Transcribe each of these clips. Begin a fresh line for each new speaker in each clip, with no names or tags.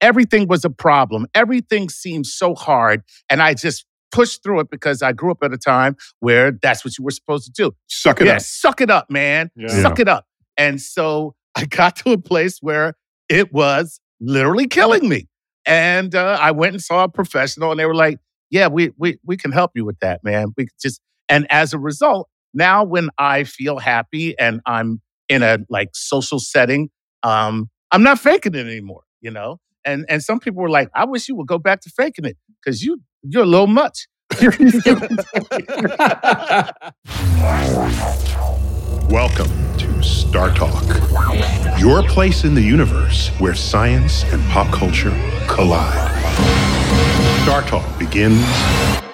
everything was a problem. Everything seemed so hard. And I just pushed through it because I grew up at a time where that's what you were supposed to do.
Suck it
yeah,
up.
suck it up, man.
Yeah.
Suck it up. And so I got to a place where it was literally killing me. And uh, I went and saw a professional, and they were like, "Yeah, we we we can help you with that, man. We just." And as a result, now when I feel happy and I'm in a like social setting, um, I'm not faking it anymore. You know. And and some people were like, "I wish you would go back to faking it because you you're a little much."
Welcome to StarTalk, your place in the universe where science and pop culture collide. StarTalk begins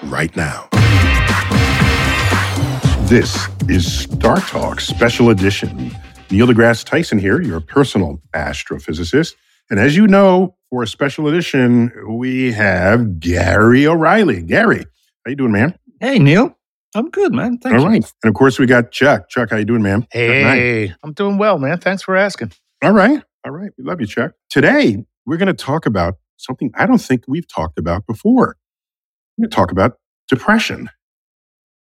right now. This is StarTalk Special Edition. Neil deGrasse Tyson here, your personal astrophysicist. And as you know, for a special edition, we have Gary O'Reilly. Gary, how you doing, man?
hey, Neil. I'm good, man. Thank
All
you.
right. And of course, we got Chuck. Chuck, how you doing, man?
Hey, I'm doing well, man. Thanks for asking.
All right. All right. We love you, Chuck. Today, we're going to talk about something I don't think we've talked about before. We're going to talk about depression,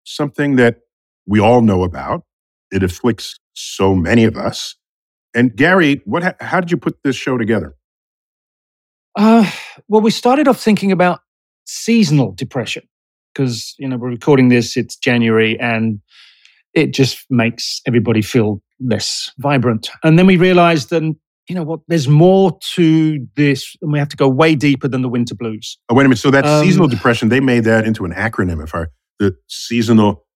something that we all know about. It afflicts so many of us. And Gary, what? How did you put this show together?
Uh, well, we started off thinking about seasonal depression because you know we're recording this. It's January, and it just makes everybody feel less vibrant. And then we realized that you know what, there's more to this, and we have to go way deeper than the winter blues.
Oh, wait a minute. So that
Um,
seasonal depression, they made that into an acronym. If I the seasonal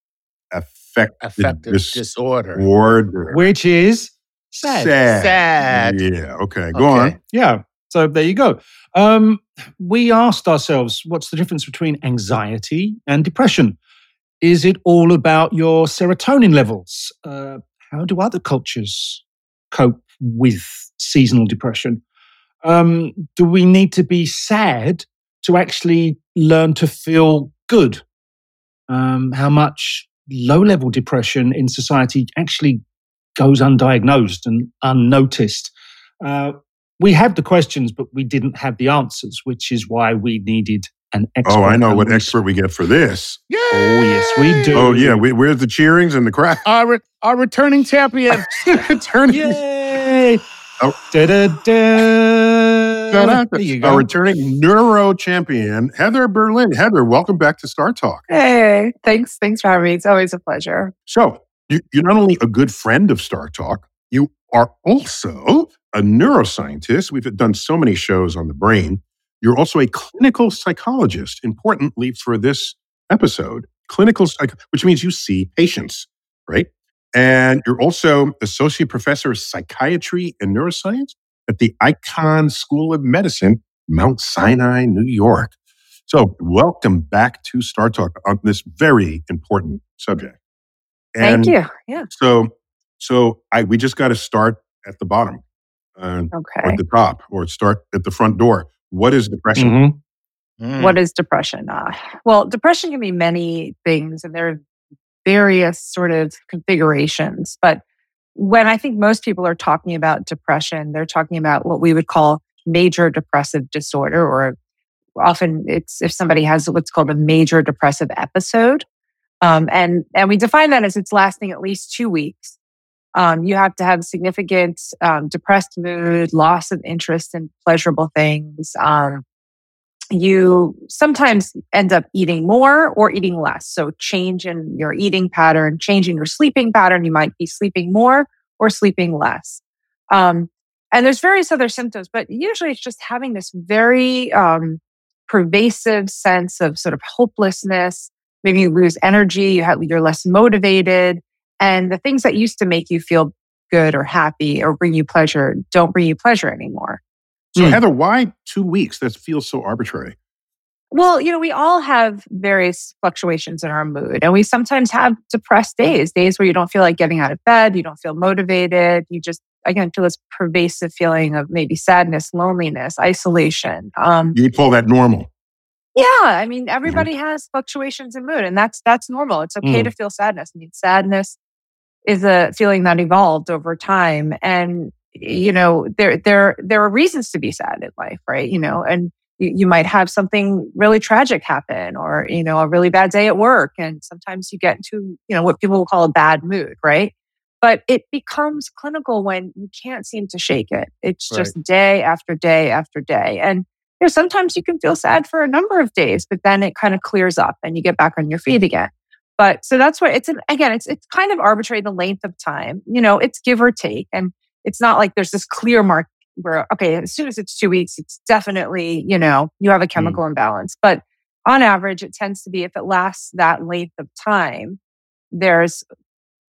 affect
Affective
dis-
disorder.
order.
which is sad.
Sad.
Sad.
Yeah. Okay. Go
Okay.
on.
Yeah. So there you go. Um, we asked ourselves, what's the difference between anxiety and depression? Is it all about your serotonin levels? Uh, how do other cultures cope with seasonal depression? Um, do we need to be sad to actually learn to feel good? Um, how much low level depression in society actually goes undiagnosed and unnoticed? Uh, we had the questions, but we didn't have the answers, which is why we needed an expert.
Oh, I know what expert we get for this.
Yeah.
Oh, yes, we do.
Oh yeah, we, where's the cheerings and the crowd?
Our, re- our returning champion.
Returning,
Yay!
Oh.
Da-da-da. There you go.
Our returning neuro champion, Heather Berlin. Heather, welcome back to StarTalk.
Hey, thanks. Thanks for having me. It's always a pleasure.
So you, you're not only a good friend of StarTalk, you are also a neuroscientist. We've done so many shows on the brain. You're also a clinical psychologist. Importantly, for this episode, clinical psych, which means you see patients, right? And you're also associate professor of psychiatry and neuroscience at the Icahn School of Medicine, Mount Sinai, New York. So, welcome back to StarTalk on this very important subject.
Thank you. Yeah.
So, so I we just got to start at the bottom, uh, or at the top, or start at the front door. What is depression?
Mhm.
Mm.
What is depression? Uh, well, depression can be many things, and there are various sort of configurations. But when I think most people are talking about depression, they're talking about what we would call major depressive disorder, or often it's if somebody has what's called a major depressive episode. Um, and and we define that as it's lasting at least two weeks. Um, you have to have significant um, depressed mood, loss of interest in pleasurable things. Um, you sometimes end up eating more or eating less. So change in your eating pattern, change in your sleeping pattern. You might be sleeping more or sleeping less. Um, and there's various other symptoms, but usually it's just having this very um, pervasive sense of sort of hopelessness. Maybe you lose energy, you have, you're less motivated, and the things that used to make you feel good or happy or bring you pleasure don't bring you pleasure anymore.
So,
Hmm.
Heather, why two weeks? That feels so arbitrary.
Well, you know, we all have various fluctuations in our mood, and we sometimes have depressed days, days where you don't feel like getting out of bed, you don't feel motivated, you just again feel this pervasive feeling of maybe sadness, loneliness, isolation. Um,
You would call that normal.
Yeah, I mean, everybody has fluctuations in mood, and that's that's normal. It's okay
Mm.
to feel sadness. I mean, sadness is a feeling that evolved over time, and you know, there, there, there are reasons to be sad in life, right? You know, and you, you might have something really tragic happen or, you know, a really bad day at work. And sometimes you get into, you know, what people will call a bad mood, right? But it becomes clinical when you can't seem to shake it. It's just right. day after day after day. And you know, sometimes you can feel sad for a number of days, but then it kind of clears up and you get back on your feet again. But so that's why it's an, again, it's it's kind of arbitrary the length of time. You know, it's give or take, and it's not like there's this clear mark where okay, as soon as it's two weeks, it's definitely you know you have a mm. chemical mm. imbalance. But on average, it tends to be if it lasts that length of time, there's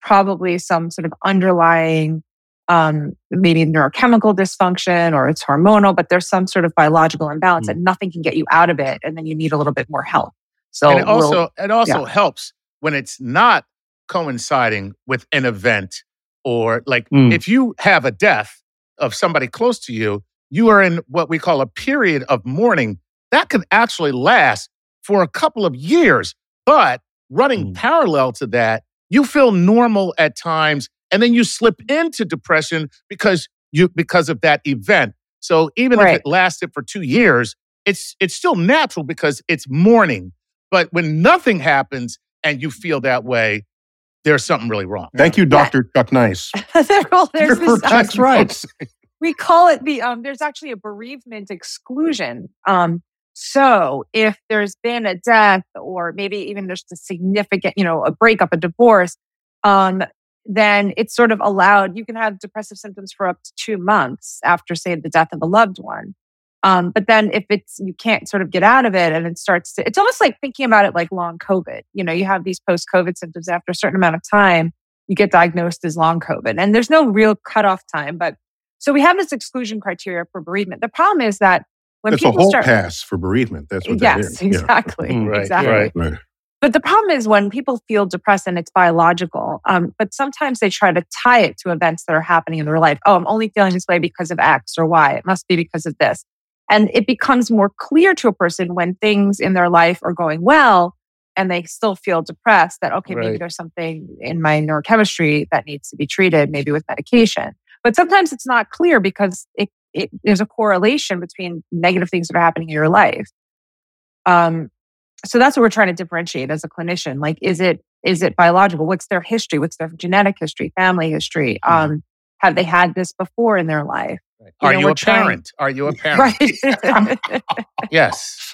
probably some sort of underlying um, maybe neurochemical dysfunction or it's hormonal, but there's some sort of biological imbalance mm. and nothing can get you out of it. And then you need a little bit more help. So
and it also, we'll, it also yeah. helps when it's not coinciding with an event or like mm. if you have a death of somebody close to you, you are in what we call a period of mourning that can actually last for a couple of years. But running mm. parallel to that, you feel normal at times and then you slip into depression because you because of that event. So even right. if it lasted for 2 years, it's it's still natural because it's mourning. But when nothing happens and you feel that way, there's something really wrong.
Thank you, Dr. Yeah. Chuck Nice.
well, there's this, That's right. we call it the um there's actually a bereavement exclusion. Um so if there's been a death or maybe even just a significant, you know, a breakup, a divorce, um, then it's sort of allowed. You can have depressive symptoms for up to two months after, say, the death of a loved one. Um, but then if it's you can't sort of get out of it and it starts to, it's almost like thinking about it like long COVID. You know, you have these post COVID symptoms after a certain amount of time, you get diagnosed as long COVID, and there's no real cutoff time. But so we have this exclusion criteria for bereavement. The problem is that when
That's
people
a whole
start,
pass for bereavement. That's what
yes,
that is.
exactly,
yeah. right,
exactly.
Right.
right.
But the problem is when people feel depressed and it's biological, um, but sometimes they try to tie it to events that are happening in their life. Oh, I'm only feeling this way because of X or Y. It must be because of this. And it becomes more clear to a person when things in their life are going well and they still feel depressed that, okay, right. maybe there's something in my neurochemistry that needs to be treated, maybe with medication. But sometimes it's not clear because it, it, there's a correlation between negative things that are happening in your life. Um, so that's what we're trying to differentiate as a clinician. Like, is it is it biological? What's their history? What's their genetic history, family history? Mm-hmm. Um, have they had this before in their life?
Right. You Are know, you a trying... parent? Are you a parent? Yes.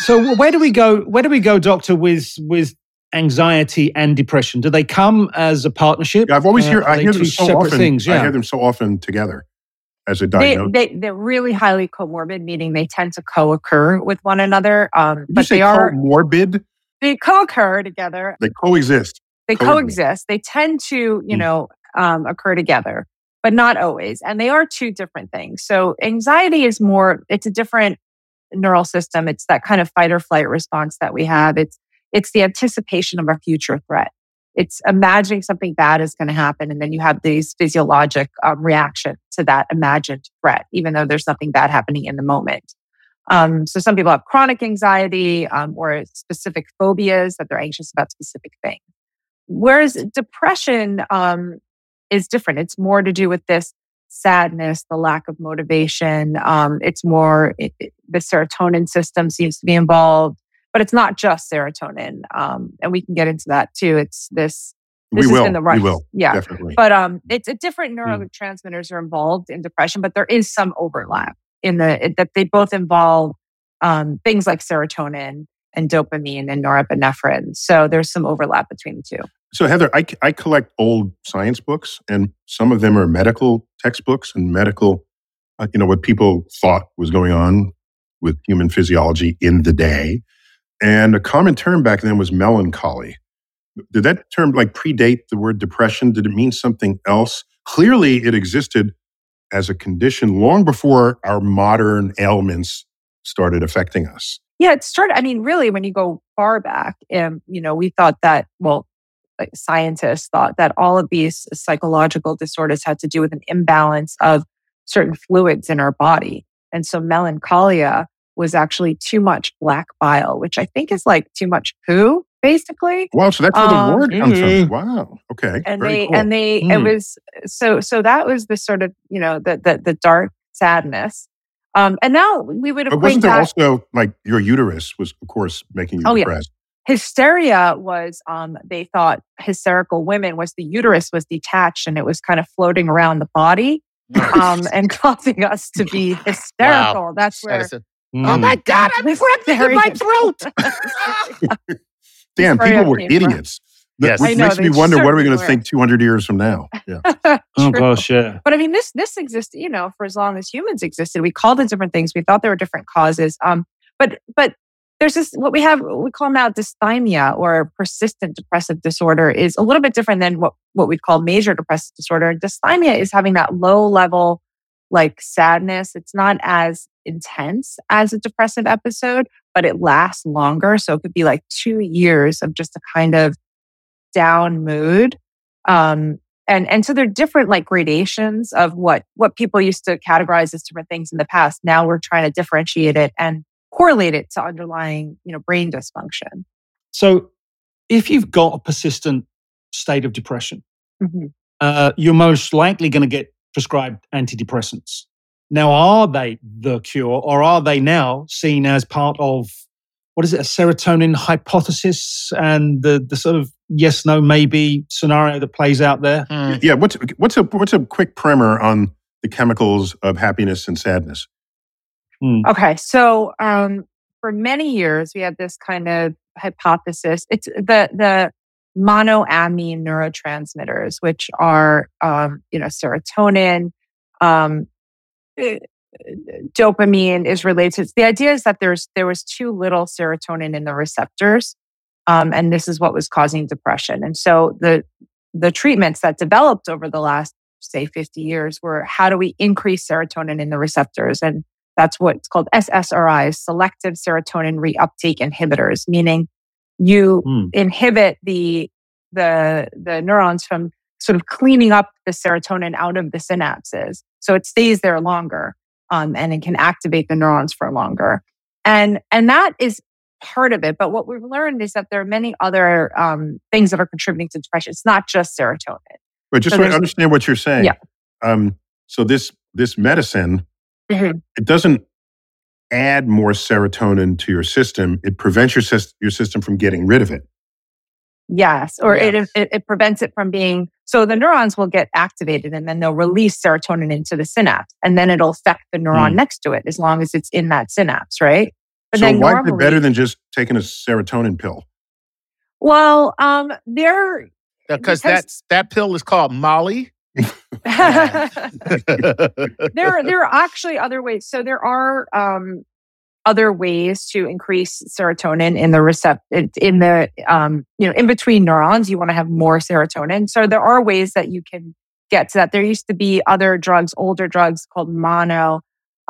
so where do we go? Where do we go, doctor? With with anxiety and depression, do they come as a partnership?
Yeah, I've always uh, hear I hear them so often. Things, yeah. I hear them so often together as a diagnosis?
They, they, are really highly comorbid, meaning they tend to co occur with one another. Um,
but
they
are morbid.
They co occur together.
They coexist.
They coexist. They tend to, you mm. know, um, occur together, but not always. And they are two different things. So anxiety is more, it's a different neural system. It's that kind of fight or flight response that we have. It's, it's the anticipation of a future threat it's imagining something bad is going to happen. And then you have these physiologic um, reaction to that imagined threat, even though there's nothing bad happening in the moment. Um, so some people have chronic anxiety um, or specific phobias that they're anxious about specific things. Whereas depression um, is different. It's more to do with this sadness, the lack of motivation. Um, it's more, it, the serotonin system seems to be involved but it's not just serotonin. Um, and we can get into that too. It's this. This
we
has
will.
been the right.
We will.
Yeah.
Definitely.
But um, it's a different hmm. neurotransmitters are involved in depression, but there is some overlap in the that they both involve um, things like serotonin and dopamine and norepinephrine. So there's some overlap between the two.
So Heather, I, I collect old science books, and some of them are medical textbooks and medical, uh, you know, what people thought was going on with human physiology in the day. And a common term back then was melancholy. Did that term like predate the word depression? Did it mean something else? Clearly, it existed as a condition long before our modern ailments started affecting us.
Yeah, it started. I mean, really, when you go far back, um, you know, we thought that, well, like scientists thought that all of these psychological disorders had to do with an imbalance of certain fluids in our body. And so melancholia was actually too much black bile, which I think is like too much poo. basically.
Wow, so that's where
Um,
the word comes
Mhm.
from. Wow. Okay.
and
Very
they
cool.
and they it
Mm.
was so so that was the sort of you know the the, the dark sadness um and now we would
but wasn't there
that
also like your uterus was of course making you
Oh, yeah. hysteria was um they thought hysterical women was the uterus was detached and it was kind of floating around the body um and causing us to be hysterical that's
That
where
is a-
Mm.
oh my God, I'm pregnant in my throat.
Damn, people were idiots. That-
Yes.
Which
know,
makes me wonder what are we going to think 200 years from now? Yeah.
Oh
True.
gosh, yeah.
But I mean, this this existed, you know, for as long as humans existed. We called it different things. We thought there were different causes. Um, but but there's this what we have we call now dysthymia or persistent depressive disorder is a little bit different than what what we'd call major depressive disorder. Dysthymia is having that low level like sadness. It's not as intense as a depressive episode, but it lasts longer. So it could be like two years of just a kind of down mood. Um, and and so there are different like gradations of what what people used to categorize as different things in the past now we're trying to differentiate it and correlate it to underlying you know brain dysfunction
So, if you've got a persistent state of depression,
Mhm.
uh, you're most likely going to get prescribed antidepressants. Now, are they the cure, or are they now seen as part of what is it, a serotonin hypothesis and the the sort of yes, no, maybe scenario that plays out there?
Hmm.
Yeah. What's what's a what's a quick primer on the chemicals of happiness and sadness?
Hmm.
okay so um for many years we had this kind of hypothesis it's the the monoamine neurotransmitters which are um you know serotonin um dopamine is related. The idea is that there's there was too little serotonin in the receptors, um, and this is what was causing depression. And so the the treatments that developed over the last say 50 years were how do we increase serotonin in the receptors, and that's what's called SSRIs, selective serotonin reuptake inhibitors, meaning you
Hmm.
inhibit the the the neurons from sort of cleaning up the serotonin out of the synapses so it stays there longer um, and it can activate the neurons for longer and and that is part of it but what we've learned is that there are many other um, things that are contributing to depression it's not just serotonin
But just
So there's-
understand what you're saying.
Yeah.
Um, so this this medicine,
Mhm.
it doesn't add more serotonin to your system. It prevents your system your system from getting rid of it.
yes or
Yes.
It, it it prevents it from being so the neurons will get activated and then they'll release serotonin into the synapse and then it'll affect the neuron
Hmm.
next to it as long as it's in that synapse right but
so
then
why is it better than just taking a serotonin pill?
well um there
Because
Because-
that's that pill is called Molly.
there there are actually other ways so there are um other ways to increase serotonin in the recept in the um you know in between neurons you want to have more serotonin so there are ways that you can get to that there used to be other drugs older drugs called mono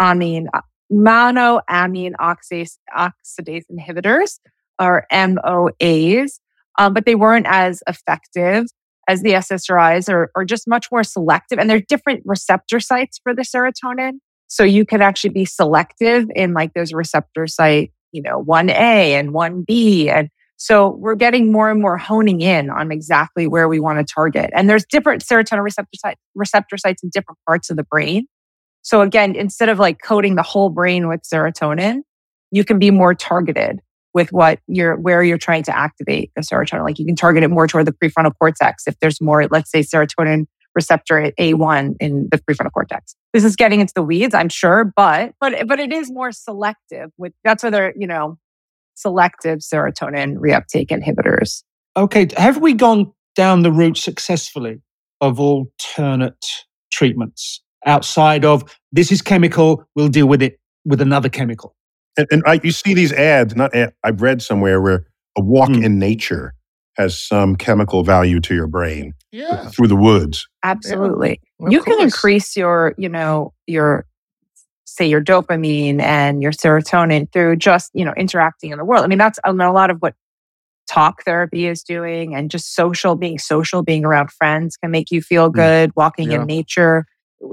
amine monoamine oxidase oxidase inhibitors or MOAs um, but they weren't as effective as the SSRIs or, or just much more selective. And there are different receptor sites for the serotonin. So you can actually be selective in like those receptor site, you know, 1A and 1B. And so we're getting more and more honing in on exactly where we want to target. And there's different serotonin receptor, site, receptor sites in different parts of the brain. So again, instead of like coating the whole brain with serotonin, you can be more targeted with what you're where you're trying to activate the serotonin. Like you can target it more toward the prefrontal cortex if there's more, let's say, serotonin receptor at A1 in the prefrontal cortex. This is getting into the weeds, I'm sure, but but but it is more selective with that's why they're, you know, selective serotonin reuptake inhibitors.
Okay, have we gone down the route successfully of alternate treatments outside of this is chemical, we'll deal with it with another chemical?
And, and I, you see these ads. Not ad, I've read somewhere where a walk
Hmm.
in nature has some chemical value to your brain
yeah.
through the woods.
Absolutely.
Of
you can increase your, you know, your say your dopamine and your serotonin through just, you know, interacting in the world. I mean, that's I mean, a lot of what talk therapy is doing and just social being social being around friends can make you feel mm. good walking
Yeah.
in nature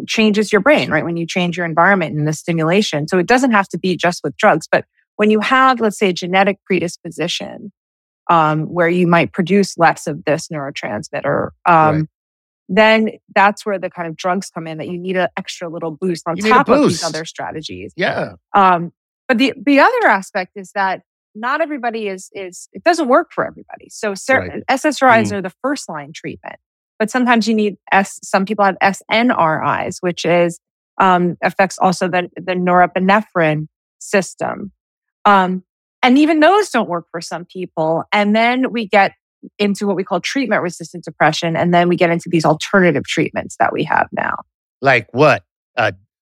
changes your brain right when you change your environment and the stimulation so it doesn't have to be just with drugs but when you have let's say a genetic predisposition um, where you might produce less of this neurotransmitter. Um,
Right.
Then that's where the kind of drugs come in that you need an extra little boost on
You
top of these other strategies.
Yeah.
Um, but the the other aspect is that not everybody is is it doesn't work for everybody. So ser-
Right.
SSRIs are the first line treatment, but sometimes you need S. Some people have SNRIs, which is um, affects also the the norepinephrine system, um, and even those don't work for some people. And then we get into what we call treatment resistant depression, and then we get into these alternative treatments that we have now.
Like what?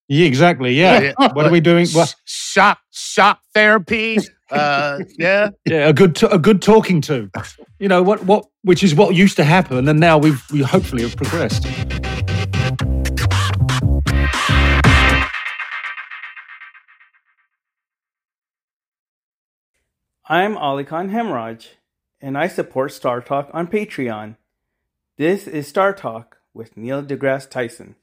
Yeah, exactly. Yeah.
Yeah.
What are we doing? Well,
Sh- shock shock therapy. Uh, yeah.
yeah, a good, t- a good talking to. You know what? What? Which is what used to happen, and now we've we hopefully have progressed.
I'm Ali Khan Hemraj, and I support StarTalk on Patreon. This is StarTalk with Neil deGrasse Tyson.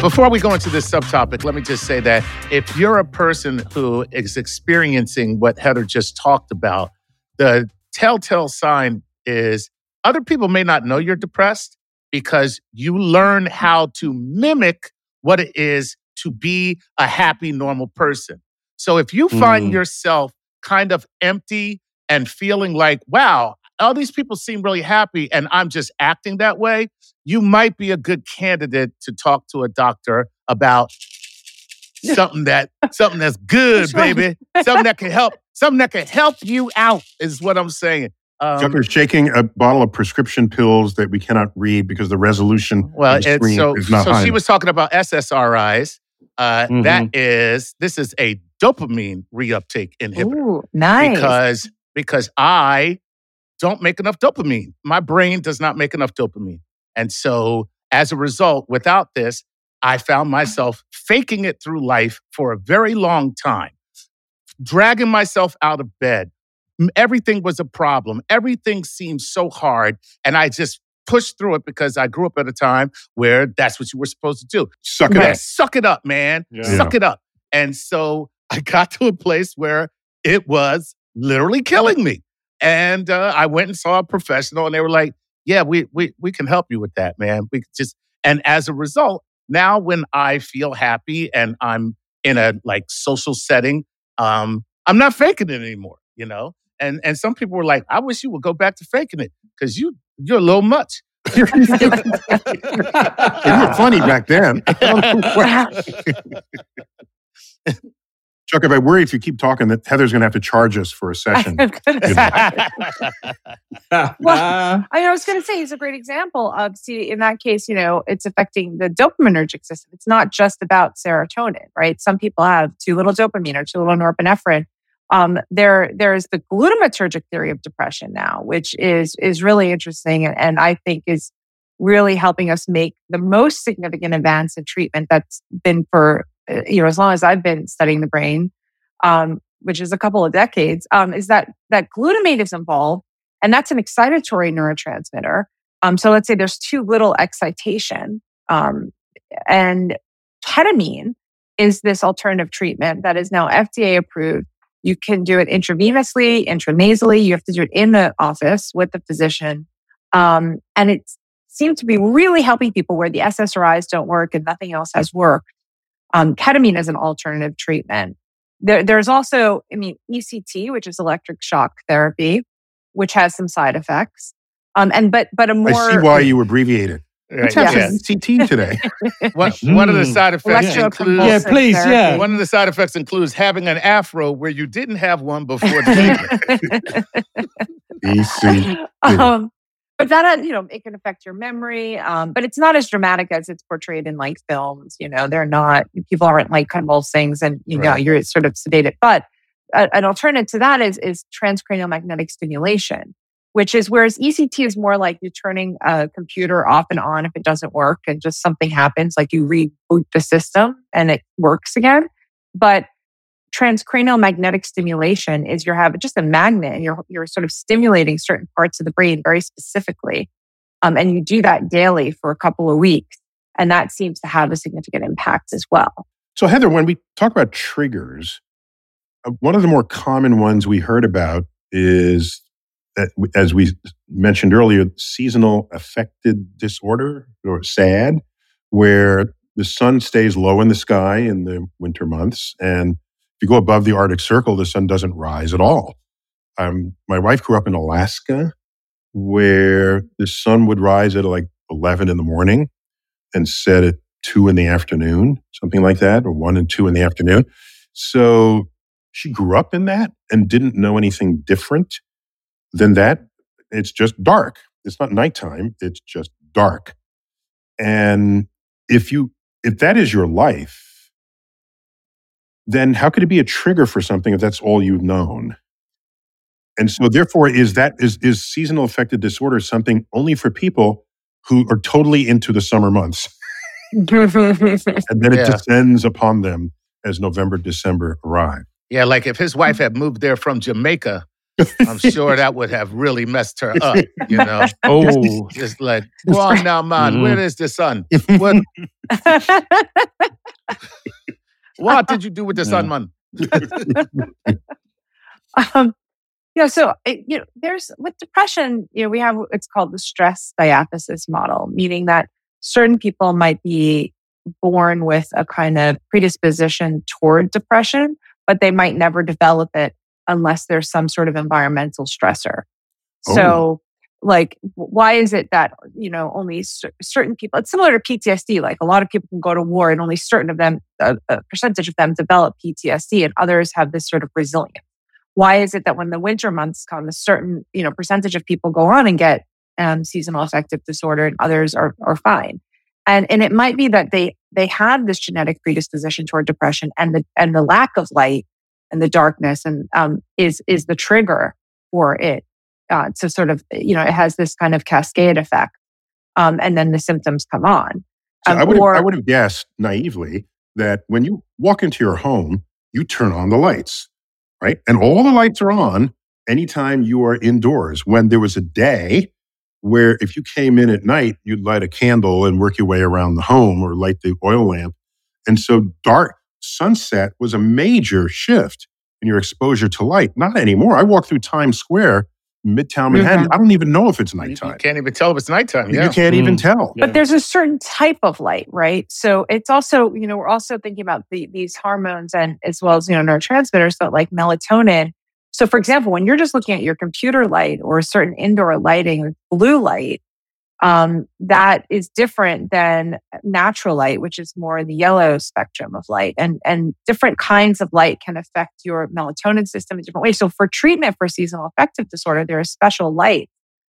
Before we go into this subtopic, let me just say that if you're a person who is experiencing what Heather just talked about, the telltale sign is other people may not know you're depressed because you learn how to mimic what it is to be a happy, normal person. So if you find
Mm.
yourself kind of empty and feeling like, wow, all these people seem really happy and I'm just acting that way, you might be a good candidate to talk to a doctor about something that something that's good, baby. something that can help, something that can help you out is what I'm saying. Um,
Tucker's shaking a bottle of prescription pills that we cannot read because the resolution
well,
of the
it's
screen
so
is not
so
high
she was talking about SSRIs. Uh,
Mhm.
that is this is a dopamine reuptake inhibitor
Ooh, nice.
because because I don't make enough dopamine. My brain does not make enough dopamine. And so as a result, without this, I found myself faking it through life for a very long time, dragging myself out of bed. M- Everything was a problem. Everything seemed so hard. And I just pushed through it because I grew up at a time where that's what you were supposed to do.
Suck it
Man,
up.
suck it up, man.
Yeah.
Suck it up. And so I got to a place where it was literally killing me. And uh, I went and saw a professional, and they were like, "Yeah, we we we can help you with that, man. We just." And as a result, now when I feel happy and I'm in a like social setting, um, I'm not faking it anymore. You know. And and some people were like, "I wish you would go back to faking it because you you're a little much."
you were funny back then. I don't know what- Chuck, if I worry if you keep talking that Heather's going to have to charge us for a session.
I'm gonna say-
Ah,
I, I was going to say he's a great example of see in that case, you know, it's affecting the dopaminergic system. It's not just about serotonin, right? Some people have too little dopamine or too little norepinephrine. Um, there, there's the glutamatergic theory of depression now, which is is really interesting, and, and I think is really helping us make the most significant advance in treatment that's been for uh, you know as long as I've been studying the brain, um, which is a couple of decades. Um, is that that glutamate is involved and that's an excitatory neurotransmitter. Um, so let's say there's too little excitation, um, and ketamine is this alternative treatment that is now FDA approved. You can do it intravenously, intranasally. You have to do it in the office with the physician, um, and it seemed to be really helping people where the SSRIs don't work and nothing else has worked. Um, ketamine is an alternative treatment. There, there's also, I mean, ECT, which is electric shock therapy, which has some side effects. Um, and but but a more
I see why you abbreviate it.
Right,
Let's have
yeah.
some CT today.
One, one of the side effects
electroconvulsive
includes
Yeah, please, yeah.
therapy.
one of the side effects includes having an afro where you didn't have one before the treatment.
Um, but that uh, you know it can affect your memory um, but it's not as dramatic as it's portrayed in like films you know they're not people aren't like convulsing and you know
Right.
you're sort of sedated but a, an alternative to that is is transcranial magnetic stimulation which is whereas ect is more like you're turning a computer off and on if it doesn't work and just something happens like you reboot the system and it works again but transcranial magnetic stimulation is you have just a magnet and you're, you're sort of stimulating certain parts of the brain very specifically. Um, and you do that daily for a couple of weeks. And that seems to have a significant impact as well.
So, Heather, when we talk about triggers, uh, one of the more common ones we heard about is as we mentioned earlier, seasonal affected disorder or SAD, where the sun stays low in the sky in the winter months. And if you go above the Arctic Circle, the sun doesn't rise at all. Um, my wife grew up in Alaska, where the sun would rise at like 11 in the morning and set at two in the afternoon, something like that, or one and two in the afternoon. So she grew up in that and didn't know anything different than that. It's just dark. It's not nighttime, it's just dark. And if you if that is your life, then how could it be a trigger for something if that's all you've known? And so therefore is that is is seasonal affective disorder something only for people who are totally into the summer months? and then it
Yeah.
descends upon them as November, December arrive.
Yeah, like if his wife had moved there from Jamaica, I'm sure that would have really messed her up. You know,
Oh,
just like, go on now, man.
Mhm.
Where is the sun? What what did you do with the sun, man?
um, yeah, so it, you know, there's with depression, you know, we have it's called the stress diathesis model, meaning that certain people might be born with a kind of predisposition toward depression, but they might never develop it unless there's some sort of environmental stressor. So, like, why is it that you know only cer- certain people? It's similar to PTSD. Like, a lot of people can go to war, and only certain of them, a, a percentage of them, develop PTSD, and others have this sort of resilience. Why is it that when the winter months come, a certain you know percentage of people go on and get um, seasonal affective disorder, and others are are fine? And and it might be that they they had this genetic predisposition toward depression, and the and the lack of light and the darkness, and um, is is the trigger for it uh, to sort of you know it has this kind of cascade effect, um, and then the symptoms come on.
So
Um,
I would have,
or-
I would have guessed naively that when you walk into your home, you turn on the lights, right? And all the lights are on anytime you are indoors. When there was a day where if you came in at night, you'd light a candle and work your way around the home or light the oil lamp. And so dark sunset was a major shift in your exposure to light. Not anymore. I walk through Times Square, Midtown Manhattan. I don't even know if it's
You, you
nighttime.
can't even tell if it's nighttime.
You can't even
Mm.
tell.
Yeah.
But there's a certain type of light, right? So it's also, you know, we're also thinking about the, these hormones and as well as, you know, neurotransmitters, but like melatonin. So for example, when you're just looking at your computer light or a certain indoor lighting, like blue light, um, that is different than natural light, which is more in the yellow spectrum of light. And, and different kinds of light can affect your melatonin system in different ways. So for treatment for seasonal affective disorder, there are special lights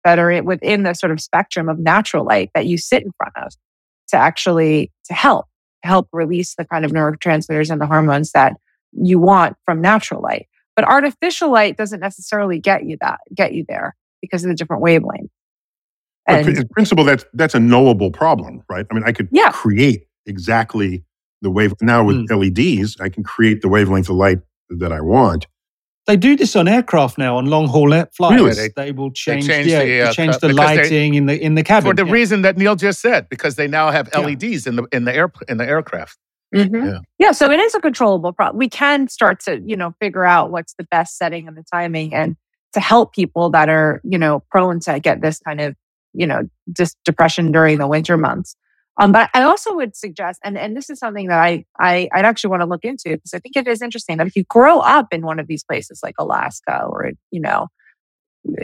that are within the sort of spectrum of natural light that you sit in front of to actually to help help release the kind of neurotransmitters and the hormones that you want from natural light. But artificial light doesn't necessarily get you that get you there because of the different wavelength.
But
And
in principle, that's that's a knowable problem, right? I mean, I could
Yeah.
create exactly the wave. Now with LEDs, I can create the wavelength of light that I want.
They do this on aircraft now on long haul flights.
Really?
They,
They-
will change,
change
yeah,
the, uh,
change the
because they-
lighting in the in the cabin.
For the
yeah.
reason that Neil just said, because they now have
Yeah.
LEDs in the in the air in the aircraft.
Mhm.
Yeah.
Yeah, so it is a controllable problem. We can start to, you know, figure out what's the best setting and the timing and to help people that are, you know, prone to get this kind of, you know, just depression during the winter months. Um, but I also would suggest, and, and this is something that I, I I'd actually want to look into because I think it is interesting that if you grow up in one of these places like Alaska or you know,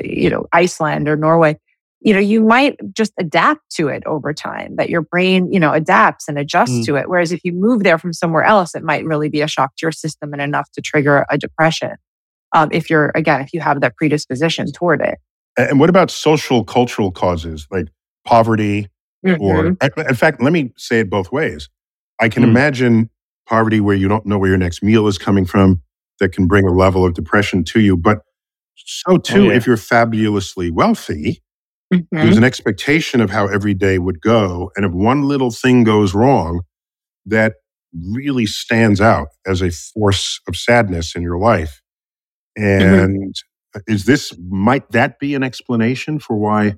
you know Iceland or Norway, you know you might just adapt to it over time. That your brain you know adapts and adjusts
Mm.
to it. Whereas if you move there from somewhere else, it might really be a shock to your system and enough to trigger a depression. Um, if you're again, if you have that predisposition toward it.
And what about social cultural causes like poverty? Or in fact, let me say it both ways. I can
Mm.
imagine poverty where you don't know where your next meal is coming from that can bring a level of depression to you. But so too,
yeah.
if you're fabulously wealthy,
Mhm.
There's an expectation of how every day would go. And if one little thing goes wrong, that really stands out as a force of sadness in your life. And is this, might that be an explanation for why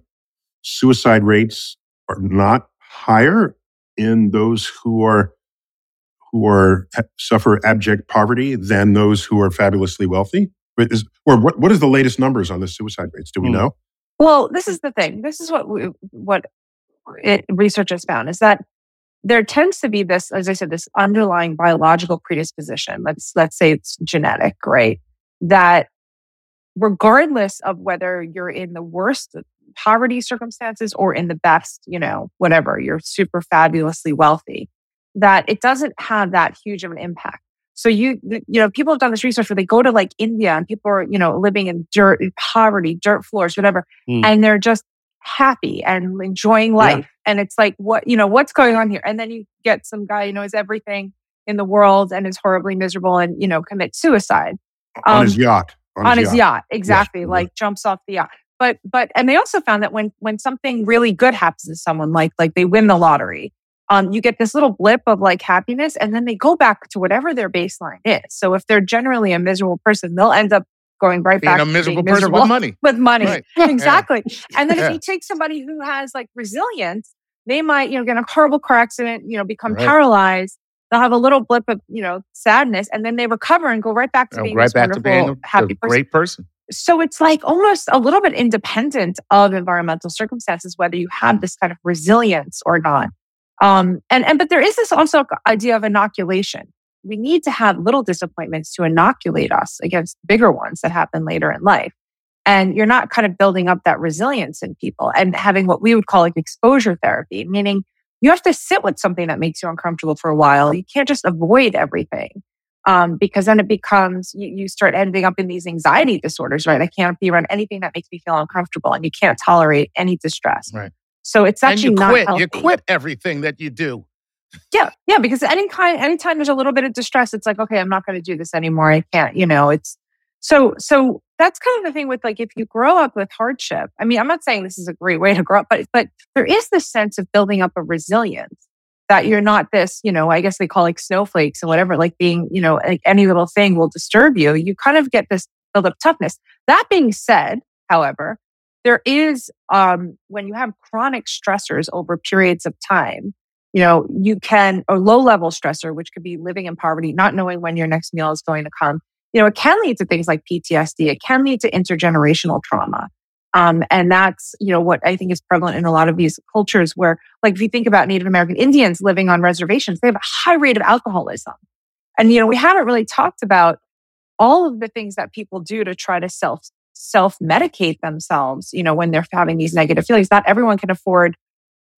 suicide rates are not higher in those who are who are suffer abject poverty than those who are fabulously wealthy? Is, or what, what is the latest numbers on the suicide rates? Do we mm. know?
Well, this is the thing. This is what we, what it, research has found is that there tends to be this, as I said, this underlying biological predisposition. Let's let's say it's genetic, right? That regardless of whether you're in the worst poverty circumstances or in the best, you know, whatever, you're super fabulously wealthy, that it doesn't have that huge of an impact. So you, you know, people have done this research where they go to like India and people are, you know, living in dirt, poverty, dirt floors, whatever, mm. and they're just happy and enjoying life. Yeah. And it's like, what, you know, what's going on here? And then you get some guy who knows everything in the world and is horribly miserable and, you know, commits suicide.
Um, on his um, yacht.
On, on his, yacht. yacht. Exactly. Yes. Like jumps off the yacht but but and they also found that when when something really good happens to someone like like they win the lottery um you get this little blip of like happiness and then they go back to whatever their baseline is so if they're generally a miserable person they'll end up going right
being
back
a miserable person miserable with money
with money right. exactly yeah. and then yeah. if you take somebody who has like resilience they might you know get a horrible car accident you know become right. paralyzed they'll have a little blip of you know sadness and then they recover and go right back to being right back to being a, happy
a great person
so it's like almost a little bit independent of environmental circumstances, whether you have this kind of resilience or not. Um, and, and, but there is this also idea of inoculation. We need to have little disappointments to inoculate us against bigger ones that happen later in life. And you're not kind of building up that resilience in people and having what we would call like exposure therapy, meaning you have to sit with something that makes you uncomfortable for a while. You can't just avoid everything um, because then it becomes you, you, start ending up in these anxiety disorders, right? I can't be around anything that makes me feel uncomfortable, and you can't tolerate any distress.
Right.
So it's actually
and
you
not quit.
Healthy.
You quit everything that you do.
Yeah, yeah. Because any kind, anytime there's a little bit of distress, it's like, okay, I'm not going to do this anymore. I can't. You know, it's so so. That's kind of the thing with like if you grow up with hardship. I mean, I'm not saying this is a great way to grow up, but but there is this sense of building up a resilience that you're not this, you know, I guess they call like snowflakes and whatever, like being, you know, like any little thing will disturb you. You kind of get this build up toughness. That being said, however, there is, um, when you have chronic stressors over periods of time, you know, you can, or low level stressor, which could be living in poverty, not knowing when your next meal is going to come, you know, it can lead to things like PTSD. It can lead to intergenerational trauma. Um, and that's, you know, what I think is prevalent in a lot of these cultures where, like, if you think about Native American Indians living on reservations, they have a high rate of alcoholism. And, you know, we haven't really talked about all of the things that people do to try to self self medicate themselves, you know, when they're having these negative feelings. Not everyone can afford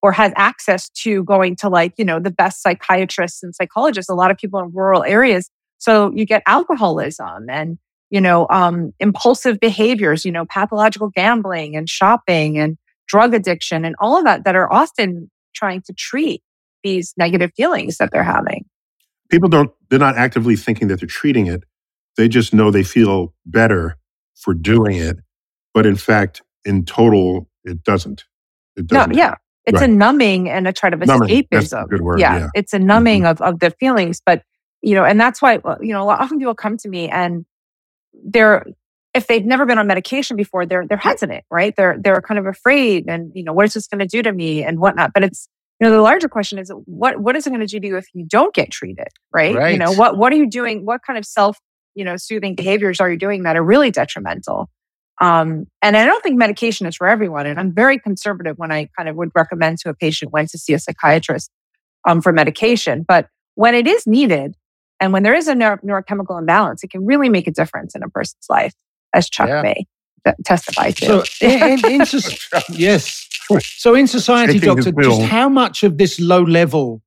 or has access to going to like, you know, the best psychiatrists and psychologists. A lot of people in rural areas. So you get alcoholism and you know, um, impulsive behaviors, you know, pathological gambling and shopping and drug addiction and all of that that are often trying to treat these negative feelings that they're having.
People don't, they're not actively thinking that they're treating it. They just know they feel better for doing it. But in fact, in total, it doesn't. It doesn't.
No, yeah. It's right. a numbing and a try of numbing. escapism.
good word.
Yeah,
yeah.
It's a numbing mm-hmm. of, of the feelings. But, you know, and that's why, you know, a lot often people come to me and they're if they've never been on medication before, they're they're hesitant, right? They're they're kind of afraid, and you know, what is this going to do to me, and whatnot. But it's you know, the larger question is what what is it going to do to you if you don't get treated, right?
right?
You know, what what are you doing? What kind of self you know soothing behaviors are you doing that are really detrimental? Um, and I don't think medication is for everyone. And I'm very conservative when I kind of would recommend to a patient when to see a psychiatrist um, for medication. But when it is needed, and when there is a neuro- neurochemical imbalance, it can really make a difference in a person's life, as Chuck yeah. may testify to.
So, in, in, yes. So, in society, Taking doctor, just how much of this low level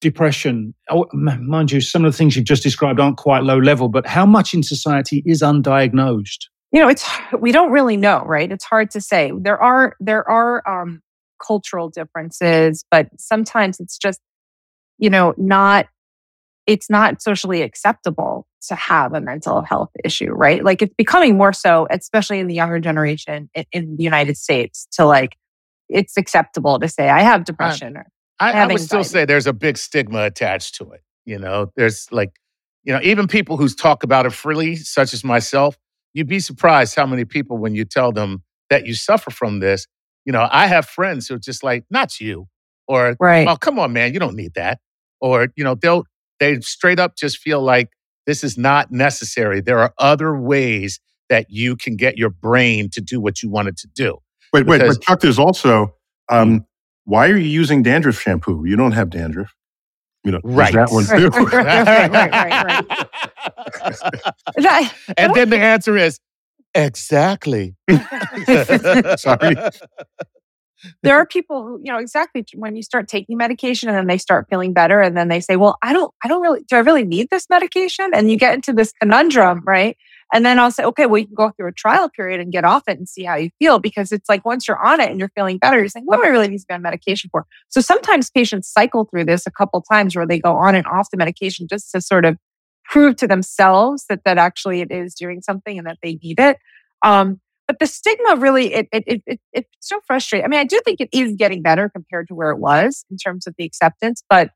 depression, oh, mind you, some of the things you've just described aren't quite low level, but how much in society is undiagnosed?
You know, it's we don't really know, right? It's hard to say. There are there are um, cultural differences, but sometimes it's just you know not it's not socially acceptable to have a mental health issue, right? Like it's becoming more so, especially in the younger generation in, in the United States, to like it's acceptable to say I have uh, depression or
I, I, I would still say there's a big stigma attached to it. You know, there's like, you know, even people who talk about it freely, such as myself, you'd be surprised how many people, when you tell them that you suffer from this, you know, I have friends who are just like, not you, or,
right.
oh, come on, man, you don't need that. Or, you know, they'll They straight up just feel like this is not necessary. There are other ways that you can get your brain to do what you want it to do.
Wait, wait,
Because-
but Chuck, there's also um, why are you using dandruff shampoo? You don't have dandruff. You know,
Right.
that one too.
right, right, right, That-
and then the answer is exactly.
Sorry.
there are people who, you know, exactly when you start taking medication and then they start feeling better and then they say, well, I don't, I don't really, do I really need this medication? And you get into this conundrum, right? And then I'll say, okay, well, you can go through a trial period and get off it and see how you feel because it's like once you're on it and you're feeling better, you're saying, what do I really need to be on medication for? So sometimes patients cycle through this a couple times where they go on and off the medication just to sort of prove to themselves that that actually it is doing something and that they need it. Um, but the stigma really it, it it it it's so frustrating. I mean, I do think it is getting better compared to where it was in terms of the acceptance, but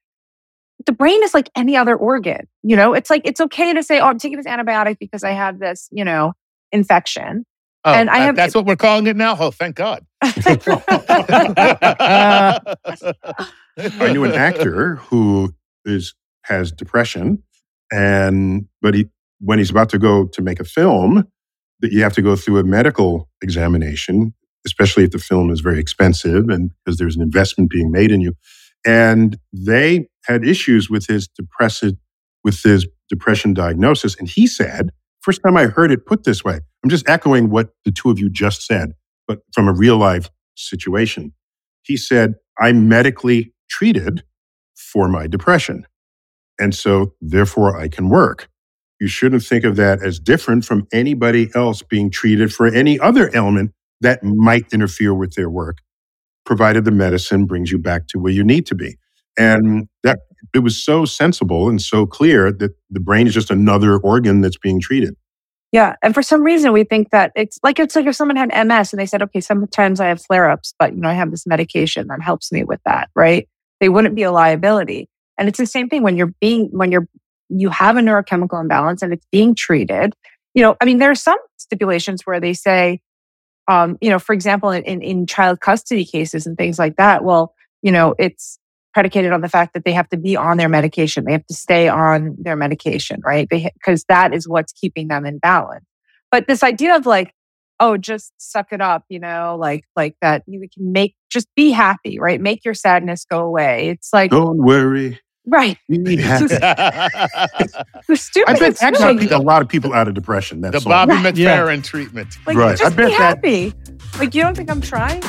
the brain is like any other organ. You know, it's like it's okay to say, "Oh, I'm taking this antibiotic because I have this," you know, infection.
Oh,
And I
that-
have-
that's what we're calling it now. Oh, thank God.
I knew an actor who is has depression, and but he when he's about to go to make a film, that you have to go through a medical examination, especially if the film is very expensive and because there's an investment being made in you. And they had issues with his depressive with his depression diagnosis, and he said, first time I heard it put this way, I'm just echoing what the two of you just said, but from a real life situation. He said, I'm medically treated for my depression. And so, therefore, I can work. You shouldn't think of that as different from anybody else being treated for any other ailment that might interfere with their work, provided the medicine brings you back to where you need to be. And that it was so sensible and so clear that the brain is just another organ that's being treated.
Yeah. And for some reason, we think that it's like it's like if someone had MS and they said, okay, sometimes I have flare ups, but you know, I have this medication that helps me with that, right? They wouldn't be a liability. And it's the same thing when you're being, when you're, you have a neurochemical imbalance and it's being treated. You know, I mean, there are some stipulations where they say, um, you know, for example, in, in, child custody cases and things like that, well, you know, it's predicated on the fact that they have to be on their medication. They have to stay on their medication, right? Because that is what's keeping them in balance. But this idea of like, oh, just suck it up, you know, like like that you can make just be happy, right? Make your sadness go away. It's like
Don't worry.
Right.
be happy.
The stupid.
I bet
it's
that
really-
got a lot of people out of depression. That
the
song.
Bobby
Right.
Yeah.
Treatment.
like
right.
just
I bet
be
that-
happy. Like you don't think I'm trying?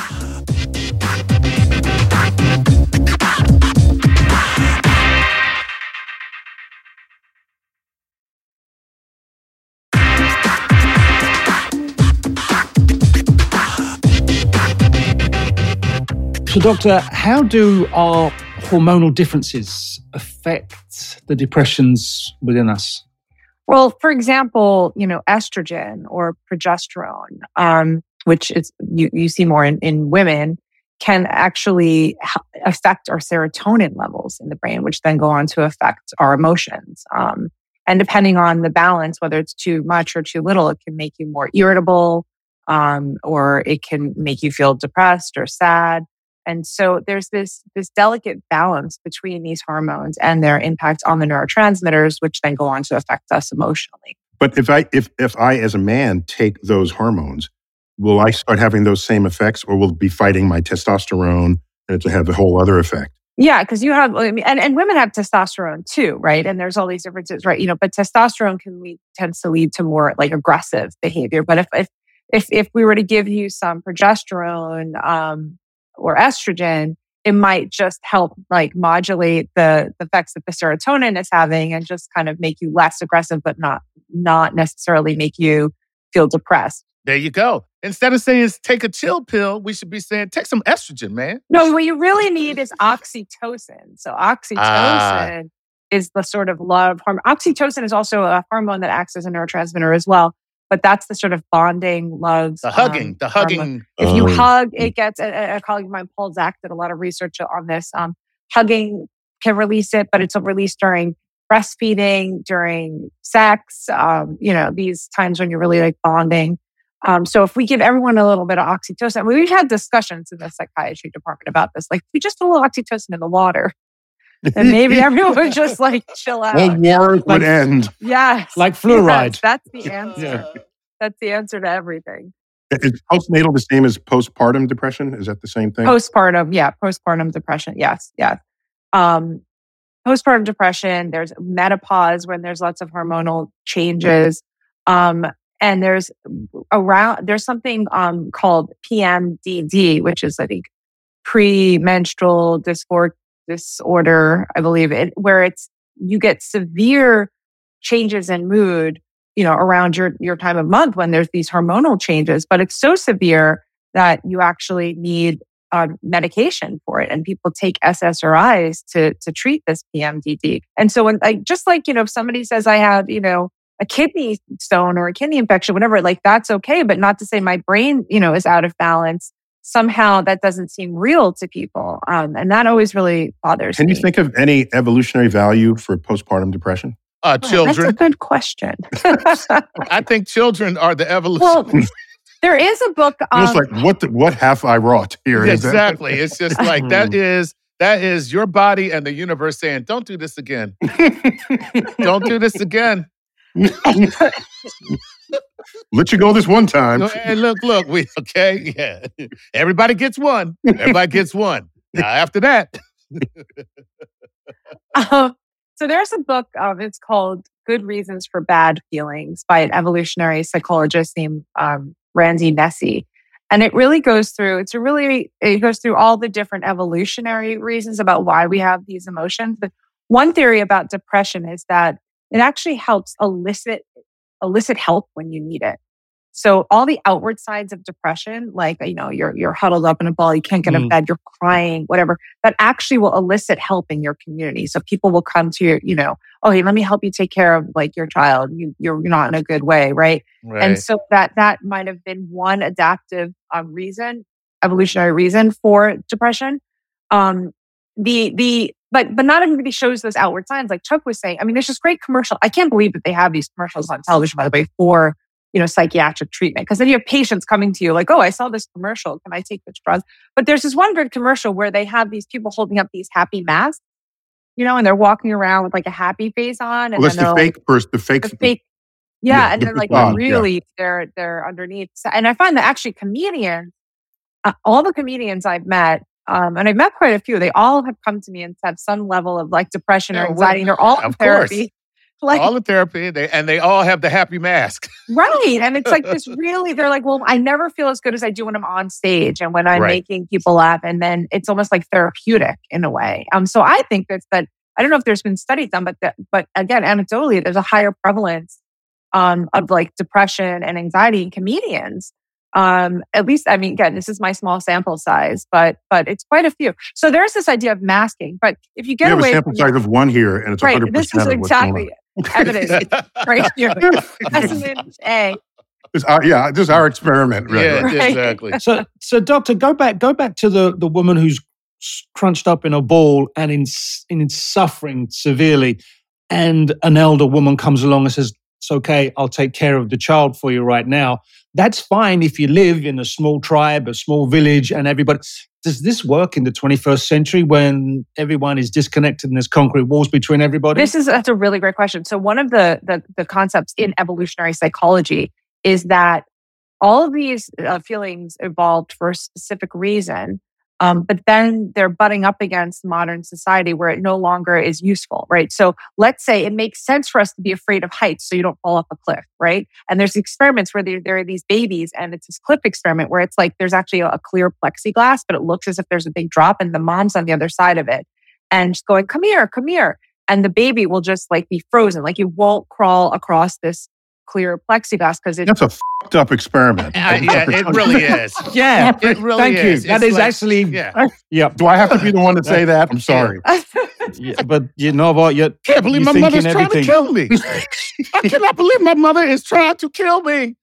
So, Doctor, how do our hormonal differences affect the depressions within us?
Well, for example, you know, estrogen or progesterone, um, which is you, you see more in, in women, can actually affect our serotonin levels in the brain, which then go on to affect our emotions. Um, and depending on the balance, whether it's too much or too little, it can make you more irritable, um, or it can make you feel depressed or sad. And so there's this this delicate balance between these hormones and their impact on the neurotransmitters, which then go on to affect us emotionally.
But if I if if I as a man take those hormones, will I start having those same effects, or will be fighting my testosterone and to have a whole other effect?
Yeah, because you have, I mean, and, and women have testosterone too, right? And there's all these differences, right? You know, but testosterone can lead, tends to lead to more like aggressive behavior. But if, if, if, if we were to give you some progesterone, um, or estrogen, it might just help like modulate the, the effects that the serotonin is having and just kind of make you less aggressive, but not, not necessarily make you feel depressed.
There you go. Instead of saying take a chill pill, we should be saying take some estrogen, man.
No, what you really need is oxytocin. So oxytocin
Ah.
is the sort of love hormone. Oxytocin is also a hormone that acts as a neurotransmitter as well. But that's the sort of bonding, love,
The hugging,
um,
the
hormone.
hugging.
If you
Oh.
hug, it gets. A, a- a colleague of mine, Paul Zak, did a lot of research on this. Um, hugging can release it, but it's released during breastfeeding, during sex. Um, you know, these times when you're really like bonding. Um, so if we give everyone a little bit of oxytocin, I mean, we've had discussions in the psychiatry department about this. Like, if we just put a little oxytocin in the water, then maybe everyone would just like chill out.
All war
Like-
would end.
yes.
Like
Yes,
fluoride.
that's the answer.
Yeah.
That's the answer to everything.
Is postnatal the same as postpartum depression? Is that the same thing?
Postpartum, yeah, postpartum depression. Yes, yes. Um, postpartum depression, there's menopause when there's lots of hormonal changes. Um, and there's around there's something um called PMDD, which is I think premenstrual dysphor- disorder, I believe it, where it's you get severe changes in mood, you know, around your your time of month when there's these hormonal changes, but it's so severe that you actually need um, medication for it, and people take SSRIs to to treat this PMDD. And so, when like just like you know, if somebody says I have you know a kidney stone or a kidney infection, whatever, like that's okay, but not to say my brain you know is out of balance. Somehow that doesn't seem real to people, um, and that always really bothers
Can
me.
Can you think of any evolutionary value for postpartum depression?
Uh,
Oh,
children.
That's a good question.
I think children are the evolution.
well, there is a book. Um,
Almost like what the, what have I wrought here? that-
exactly. It's just like that is that is your body and the universe saying, "Don't do this again. Don't do this again."
Let you go this one time.
No, Hey, look, look, we okay. Yeah, everybody gets one. Everybody gets one. Now after that,
Um, so there's a book. Um, it's called "Good Reasons for Bad Feelings" by an evolutionary psychologist named um, Randy Nesse, and it really goes through. It's a really it goes through all the different evolutionary reasons about why we have these emotions. But one theory about depression is that it actually helps elicit elicit help when you need it. So all the outward signs of depression, like you know, you're you're huddled up in a ball, you can't get out of
Mm.
bed, you're crying, whatever, that actually will elicit help in your community. So people will come to you, you know, oh, hey, let me help you take care of like your child. You, you're not in a good way, right?
right.
And so that that might have been one adaptive um, reason, evolutionary reason for depression. Um, the the but but not everybody shows those outward signs. Like Chuck was saying, I mean, there's just great commercial. I can't believe that they have these commercials on television, by the way, for you know psychiatric treatment. Because then you have patients coming to you like, oh, I saw this commercial. Can I take this drug? But there's this one good commercial where they have these people holding up these happy masks, you know, and they're walking around with like a happy face on, and
Well, that's the
like,
fake person, the fake.
the fake yeah,
Yeah,
and then like
facade, yeah.
really they're they're underneath So- and i find that actually comedians uh, all the comedians i've met um, and i've met quite a few they all have come to me and have some level of like depression
Yeah,
or
well,
anxiety they're all in
of course.
therapy like
all the therapy, they, and they all have the happy mask.
right and it's like this really they're like well i never feel as good as i do when i'm on stage and when i'm
Right.
making people laugh and then it's almost like therapeutic in a way um so i think that's that i don't know if there's been studies done but that but again anecdotally there's a higher prevalence um of like depression and anxiety in comedians um at least i mean again this is my small sample size but but it's quite a few so there's this idea of masking but if you
We
get
have a
away
sample
from
size of one here, and it's
right
100%
this is
of what's going
exactly evidence right here specimen a
This, uh, yeah, this is our experiment. Right,
yeah,
right.
Right.
exactly.
So, so doctor, go back, go back to the the woman who's crunched up in a ball and in in suffering severely, and an elder woman comes along and says, "It's okay, I'll take care of the child for you right now." That's fine if you live in a small tribe, a small village, and everybody. Does this work in the 21st century when everyone is disconnected and there's concrete walls between everybody?
This is that's a really great question. So one of the the, the concepts in evolutionary psychology is that all of these uh, feelings evolved for a specific reason, um, but then they're butting up against modern society where it no longer is useful, right? So let's say it makes sense for us to be afraid of heights so you don't fall off a cliff, right? And there's experiments where there, there are these babies, and it's this cliff experiment where it's like there's actually a, a clear plexiglass, but it looks as if there's a big drop, and the mom's on the other side of it, and just going, "Come here, come here." and the baby will just like be frozen. Like you won't crawl across this clear plexiglass because it's
That's a fucked up experiment.
Uh, yeah, it really is.
yeah,
It really is.
thank
is.
you. That
It's
is
like-
actually
Yeah.
yeah.
Do I have to be the one to say that? I'm sorry.
yeah, but you know what? You're,
Can't believe
you're
my mother's
thinking
trying to kill me. I cannot believe my mother is trying to kill me.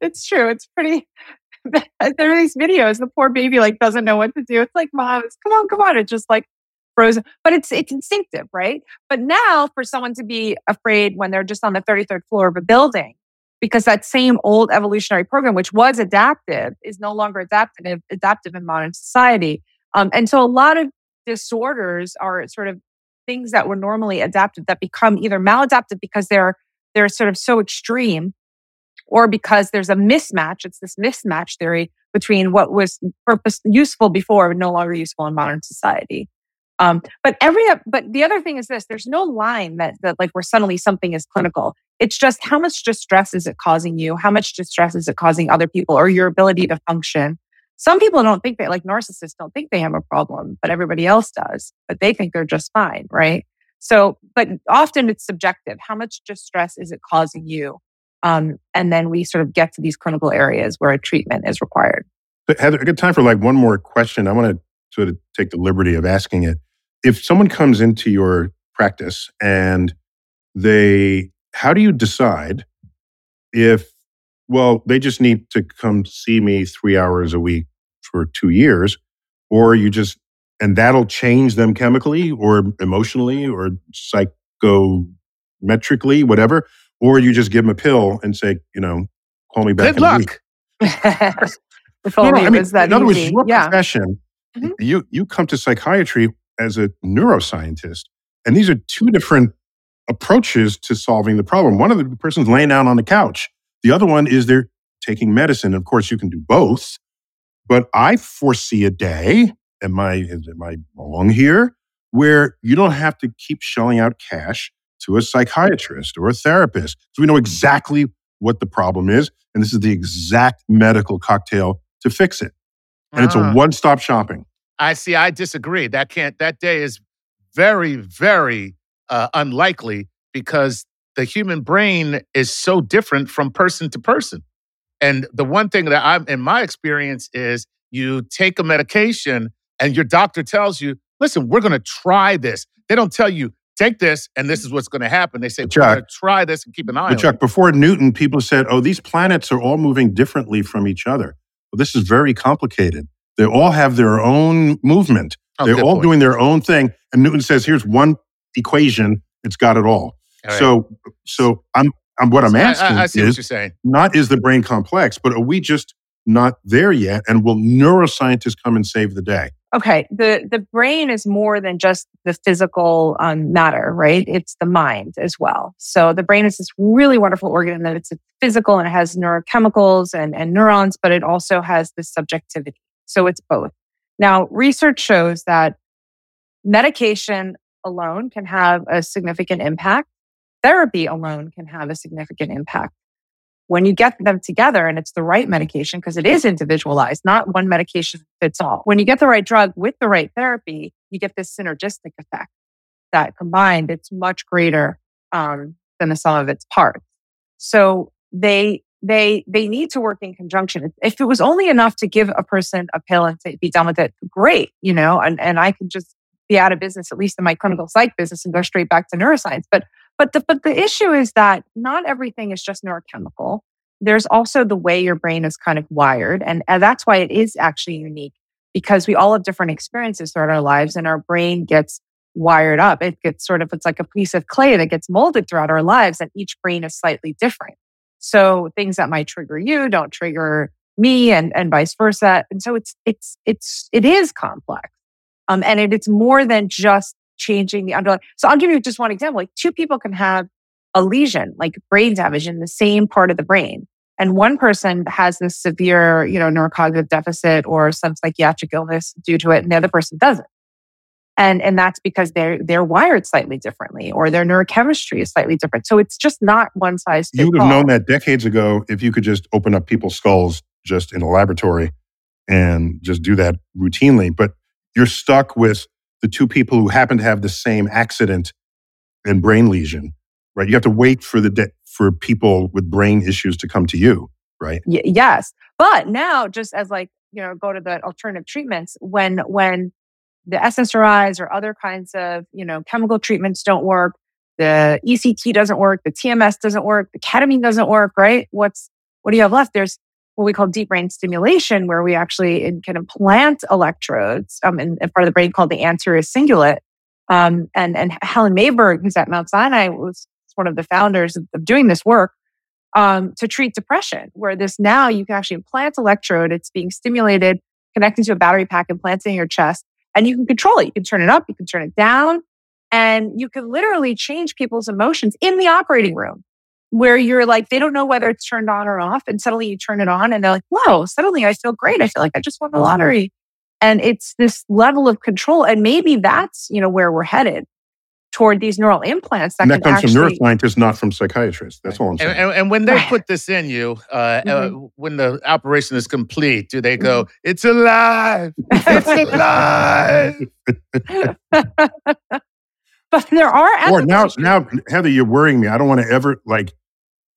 it's true. It's pretty. there are these videos. The poor baby like doesn't know what to do. It's like, mom, it's, come on, come on. It's just like frozen, but it's it's instinctive, right? But now for someone to be afraid when they're just on the 33rd floor of a building, because that same old evolutionary program, which was adaptive, is no longer adaptive adaptive in modern society. Um, and so a lot of disorders are sort of things that were normally adaptive that become either maladaptive because they're they're sort of so extreme or because there's a mismatch it's this mismatch theory between what was purpose useful before but no longer useful in modern society um, but every but the other thing is this there's no line that that like where suddenly something is clinical it's just how much distress is it causing you how much distress is it causing other people or your ability to function some people don't think that, like narcissists don't think they have a problem, but everybody else does, but they think they're just fine, right? So, but often it's subjective. How much distress is it causing you? Um, and then we sort of get to these clinical areas where a treatment is required.
But Heather, I got time for like one more question. I want to sort of take the liberty of asking it. If someone comes into your practice and they, how do you decide if well, they just need to come see me three hours a week for two years, or you just, and that'll change them chemically or emotionally or psychometrically, whatever, or you just give them a pill and say, you know, call me back
Good luck.
if no, no, I mean, that
in other
easy.
words, your
yeah.
profession, mm-hmm. you you come to psychiatry as a neuroscientist, and these are two different approaches to solving the problem. One of the person's laying down on the couch the other one is they're taking medicine. Of course, you can do both, but I foresee a day. Am I am I wrong here? Where you don't have to keep shelling out cash to a psychiatrist or a therapist. So we know exactly what the problem is, and this is the exact medical cocktail to fix it. And uh, it's a ah. one-stop shopping.
I see. I disagree. That can't. That day is very, very uh, unlikely because the human brain is so different from person to person. And the one thing that I'm in my experience is you take a medication and your doctor tells you, listen, we're going to try this. They don't tell you, take this and this is what's going to happen. They say, Chuck, try this and keep an eye on
Chuck,
it.
before Newton, people said, oh, these planets are all moving differently from each other. Well, this is very complicated. They all have their own movement. Oh, They're all point. doing their own thing. And Newton says, here's one equation, it's got it all. Right. So, so I'm, I'm what I'm asking
I, I see
is
what you're saying.
not is the brain complex, but are we just not there yet? And will neuroscientists come and save the day?
Okay, the the brain is more than just the physical um, matter, right? It's the mind as well. So the brain is this really wonderful organ that it's physical and it has neurochemicals and, and neurons, but it also has this subjectivity. So it's both. Now, research shows that medication alone can have a significant impact therapy alone can have a significant impact. When you get them together and it's the right medication, because it is individualized, not one medication fits all. When you get the right drug with the right therapy, you get this synergistic effect that combined, it's much greater um, than the sum of its parts. So they they they need to work in conjunction. If it was only enough to give a person a pill and say be done with it, great, you know, and and I could just be out of business, at least in my clinical psych business, and go straight back to neuroscience. But but the, but the issue is that not everything is just neurochemical. There's also the way your brain is kind of wired. And, and that's why it is actually unique because we all have different experiences throughout our lives and our brain gets wired up. It gets sort of, it's like a piece of clay that gets molded throughout our lives and each brain is slightly different. So things that might trigger you don't trigger me and, and vice versa. And so it's, it's, it's, it is complex. Um, and it, it's more than just changing the underlying. So I'll give you just one example. Like two people can have a lesion, like brain damage in the same part of the brain. And one person has this severe, you know, neurocognitive deficit or some psychiatric illness due to it, and the other person doesn't. And and that's because they're they're wired slightly differently or their neurochemistry is slightly different. So it's just not one size fits
You would have known that decades ago if you could just open up people's skulls just in a laboratory and just do that routinely. But you're stuck with the two people who happen to have the same accident and brain lesion, right? You have to wait for the de- for people with brain issues to come to you, right?
Y- yes, but now just as like you know, go to the alternative treatments when when the SSRIs or other kinds of you know chemical treatments don't work, the ECT doesn't work, the TMS doesn't work, the ketamine doesn't work, right? What's what do you have left? There's what we call deep brain stimulation, where we actually can implant electrodes um, in, in, part of the brain called the anterior cingulate. Um, and, and Helen Mayberg, who's at Mount Sinai, was one of the founders of, of doing this work um, to treat depression, where this now you can actually implant electrode. It's being stimulated, connected to a battery pack, implanted in your chest. And you can control it. You can turn it up, you can turn it down, and you can literally change people's emotions in the operating room where you're like, they don't know whether it's turned on or off. And suddenly you turn it on and they're like, whoa, suddenly I feel great. I feel like I just won the lottery. And it's this level of control. And maybe that's, you know, where we're headed toward these neural implants. That,
and that comes
actually,
from neuroscientists, not from psychiatrists. That's all I'm saying.
And, and, and when they
Right.
put this in you, uh,
Mhm.
uh, when the operation is complete, do they go, "It's alive, it's alive"?
but there are
or now, now, Heather, you're worrying me. I don't want to ever like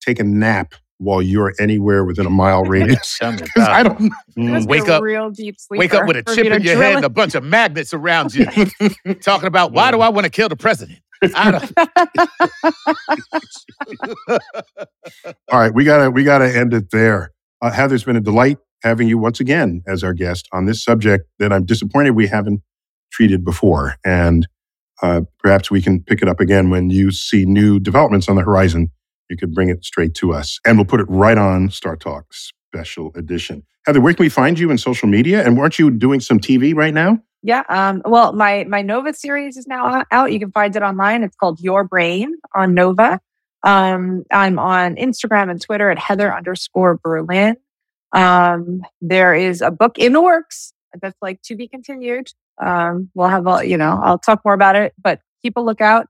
take a nap while you're anywhere within a mile radius.
Tell me
'Cause I don't.
You must
Mm.
be
Wake up-
real deep sleeper.
Wake up with a chip in your head
it.
and a bunch of magnets around you, talking about why do I want to kill the president? I don't,
All right, we gotta we gotta end it there. Uh, Heather, it's been a delight having you once again as our guest on this subject that I'm disappointed we haven't treated before, and uh, perhaps we can pick it up again when you see new developments on the horizon. You could bring it straight to us, and we'll put it right on StarTalk Special Edition. Heather, where can we find you in social media? And weren't you doing some TV right now?
Yeah. Um, well, my my Nova series is now out. You can find it online. It's called Your Brain on Nova. Um, I'm on Instagram and Twitter at Heather underscore Berlin. Um, there is a book in the works that's like to be continued. Um, we'll have a, you know, I'll talk more about it, but keep a lookout.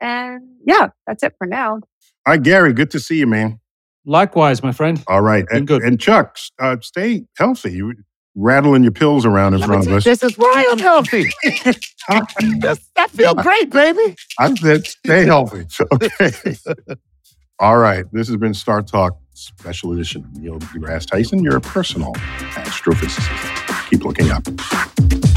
And yeah, that's it for now.
All right, Gary, good to see you, man.
Likewise, my friend.
All right, and,
good.
and Chuck, uh, stay healthy. You rattling your pills around in front of us.
this is why I'm healthy. This- I feel great, baby.
I said stay healthy. Okay. All right. This has been StarTalk Special Edition. Neil deGrasse Tyson, your personal astrophysicist. Keep looking up.